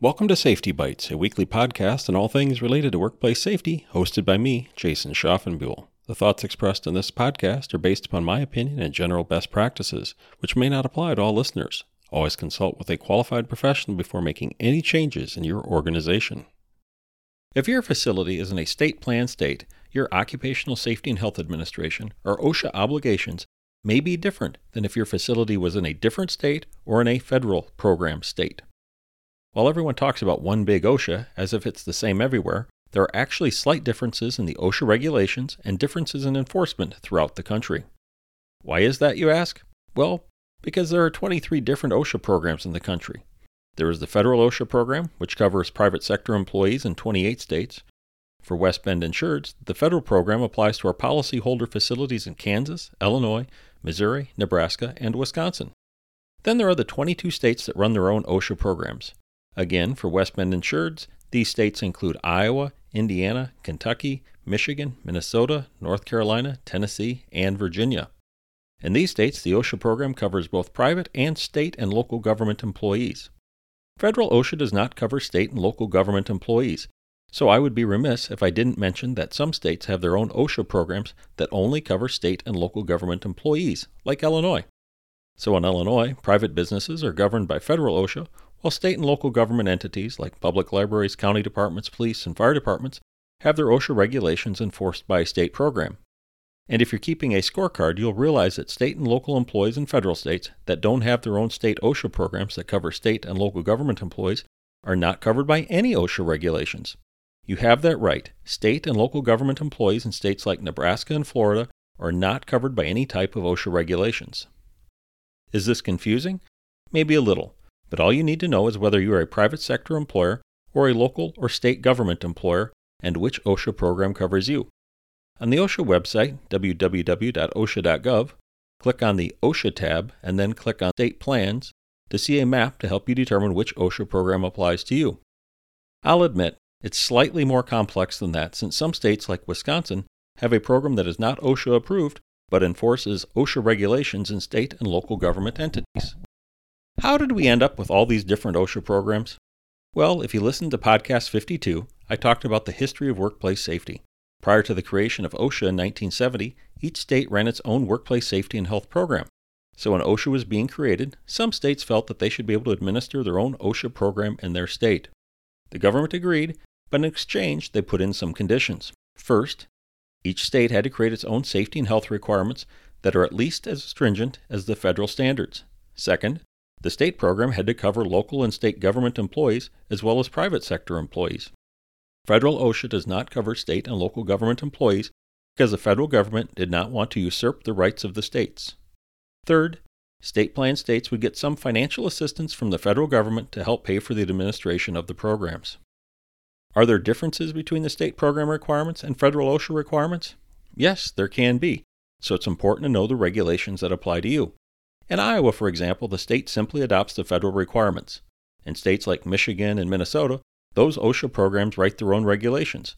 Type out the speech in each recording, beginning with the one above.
Welcome to Safety Bites, a weekly podcast on all things related to workplace safety, hosted by me, Jason Schaffenbuhl. The thoughts expressed in this podcast are based upon my opinion and general best practices, which may not apply to all listeners. Always consult with a qualified professional before making any changes in your organization. If your facility is in a state plan state, your Occupational Safety and Health Administration, or OSHA obligations, may be different than if your facility was in a different state or in a federal program state. While everyone talks about one big OSHA as if it's the same everywhere, there are actually slight differences in the OSHA regulations and differences in enforcement throughout the country. Why is that, you ask? Well, because there are 23 different OSHA programs in the country. There is the federal OSHA program, which covers private sector employees in 28 states. For West Bend insureds, the federal program applies to our policyholder facilities in Kansas, Illinois, Missouri, Nebraska, and Wisconsin. Then there are the 22 states that run their own OSHA programs. Again, for West Bend insureds, these states include Iowa, Indiana, Kentucky, Michigan, Minnesota, North Carolina, Tennessee, and Virginia. In these states, the OSHA program covers both private and state and local government employees. Federal OSHA does not cover state and local government employees, so I would be remiss if I didn't mention that some states have their own OSHA programs that only cover state and local government employees, like Illinois. So in Illinois, private businesses are governed by federal OSHA while state and local government entities like public libraries, county departments, police, and fire departments have their OSHA regulations enforced by a state program. And if you're keeping a scorecard, you'll realize that state and local employees in federal states that don't have their own state OSHA programs that cover state and local government employees are not covered by any OSHA regulations. You have that right. State and local government employees in states like Nebraska and Florida are not covered by any type of OSHA regulations. Is this confusing? Maybe a little. But all you need to know is whether you are a private sector employer or a local or state government employer and which OSHA program covers you. On the OSHA website, www.osha.gov, click on the OSHA tab and then click on State Plans to see a map to help you determine which OSHA program applies to you. I'll admit, it's slightly more complex than that since some states like Wisconsin have a program that is not OSHA approved but enforces OSHA regulations in state and local government entities. How did we end up with all these different OSHA programs? Well, if you listened to podcast 52, I talked about the history of workplace safety. Prior to the creation of OSHA in 1970, each state ran its own workplace safety and health program. So when OSHA was being created, some states felt that they should be able to administer their own OSHA program in their state. The government agreed, but in exchange, they put in some conditions. First, each state had to create its own safety and health requirements that are at least as stringent as the federal standards. Second, the state program had to cover local and state government employees as well as private sector employees. Federal OSHA does not cover state and local government employees because the federal government did not want to usurp the rights of the states. Third, state plan states would get some financial assistance from the federal government to help pay for the administration of the programs. Are there differences between the state program requirements and federal OSHA requirements? Yes, there can be, so it's important to know the regulations that apply to you. In Iowa, for example, the state simply adopts the federal requirements. In states like Michigan and Minnesota, those OSHA programs write their own regulations.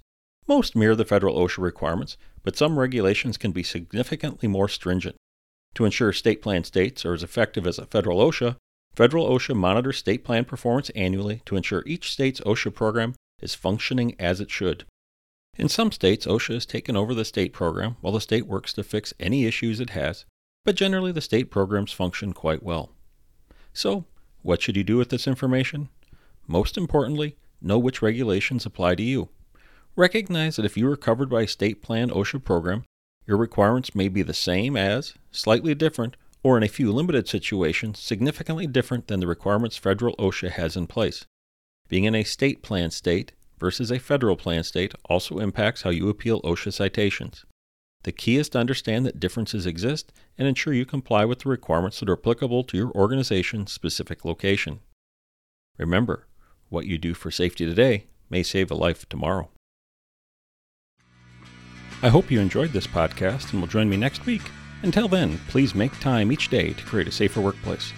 Most mirror the federal OSHA requirements, but some regulations can be significantly more stringent. To ensure state plan states are as effective as a federal OSHA, federal OSHA monitors state plan performance annually to ensure each state's OSHA program is functioning as it should. In some states, OSHA has taken over the state program while the state works to fix any issues it has but generally the state programs function quite well. So, what should you do with this information? Most importantly, know which regulations apply to you. Recognize that if you are covered by a state plan OSHA program, your requirements may be the same as, slightly different, or in a few limited situations, significantly different than the requirements federal OSHA has in place. Being in a state plan state versus a federal plan state also impacts how you appeal OSHA citations. The key is to understand that differences exist and ensure you comply with the requirements that are applicable to your organization's specific location. Remember, what you do for safety today may save a life tomorrow. I hope you enjoyed this podcast and will join me next week. Until then, please make time each day to create a safer workplace.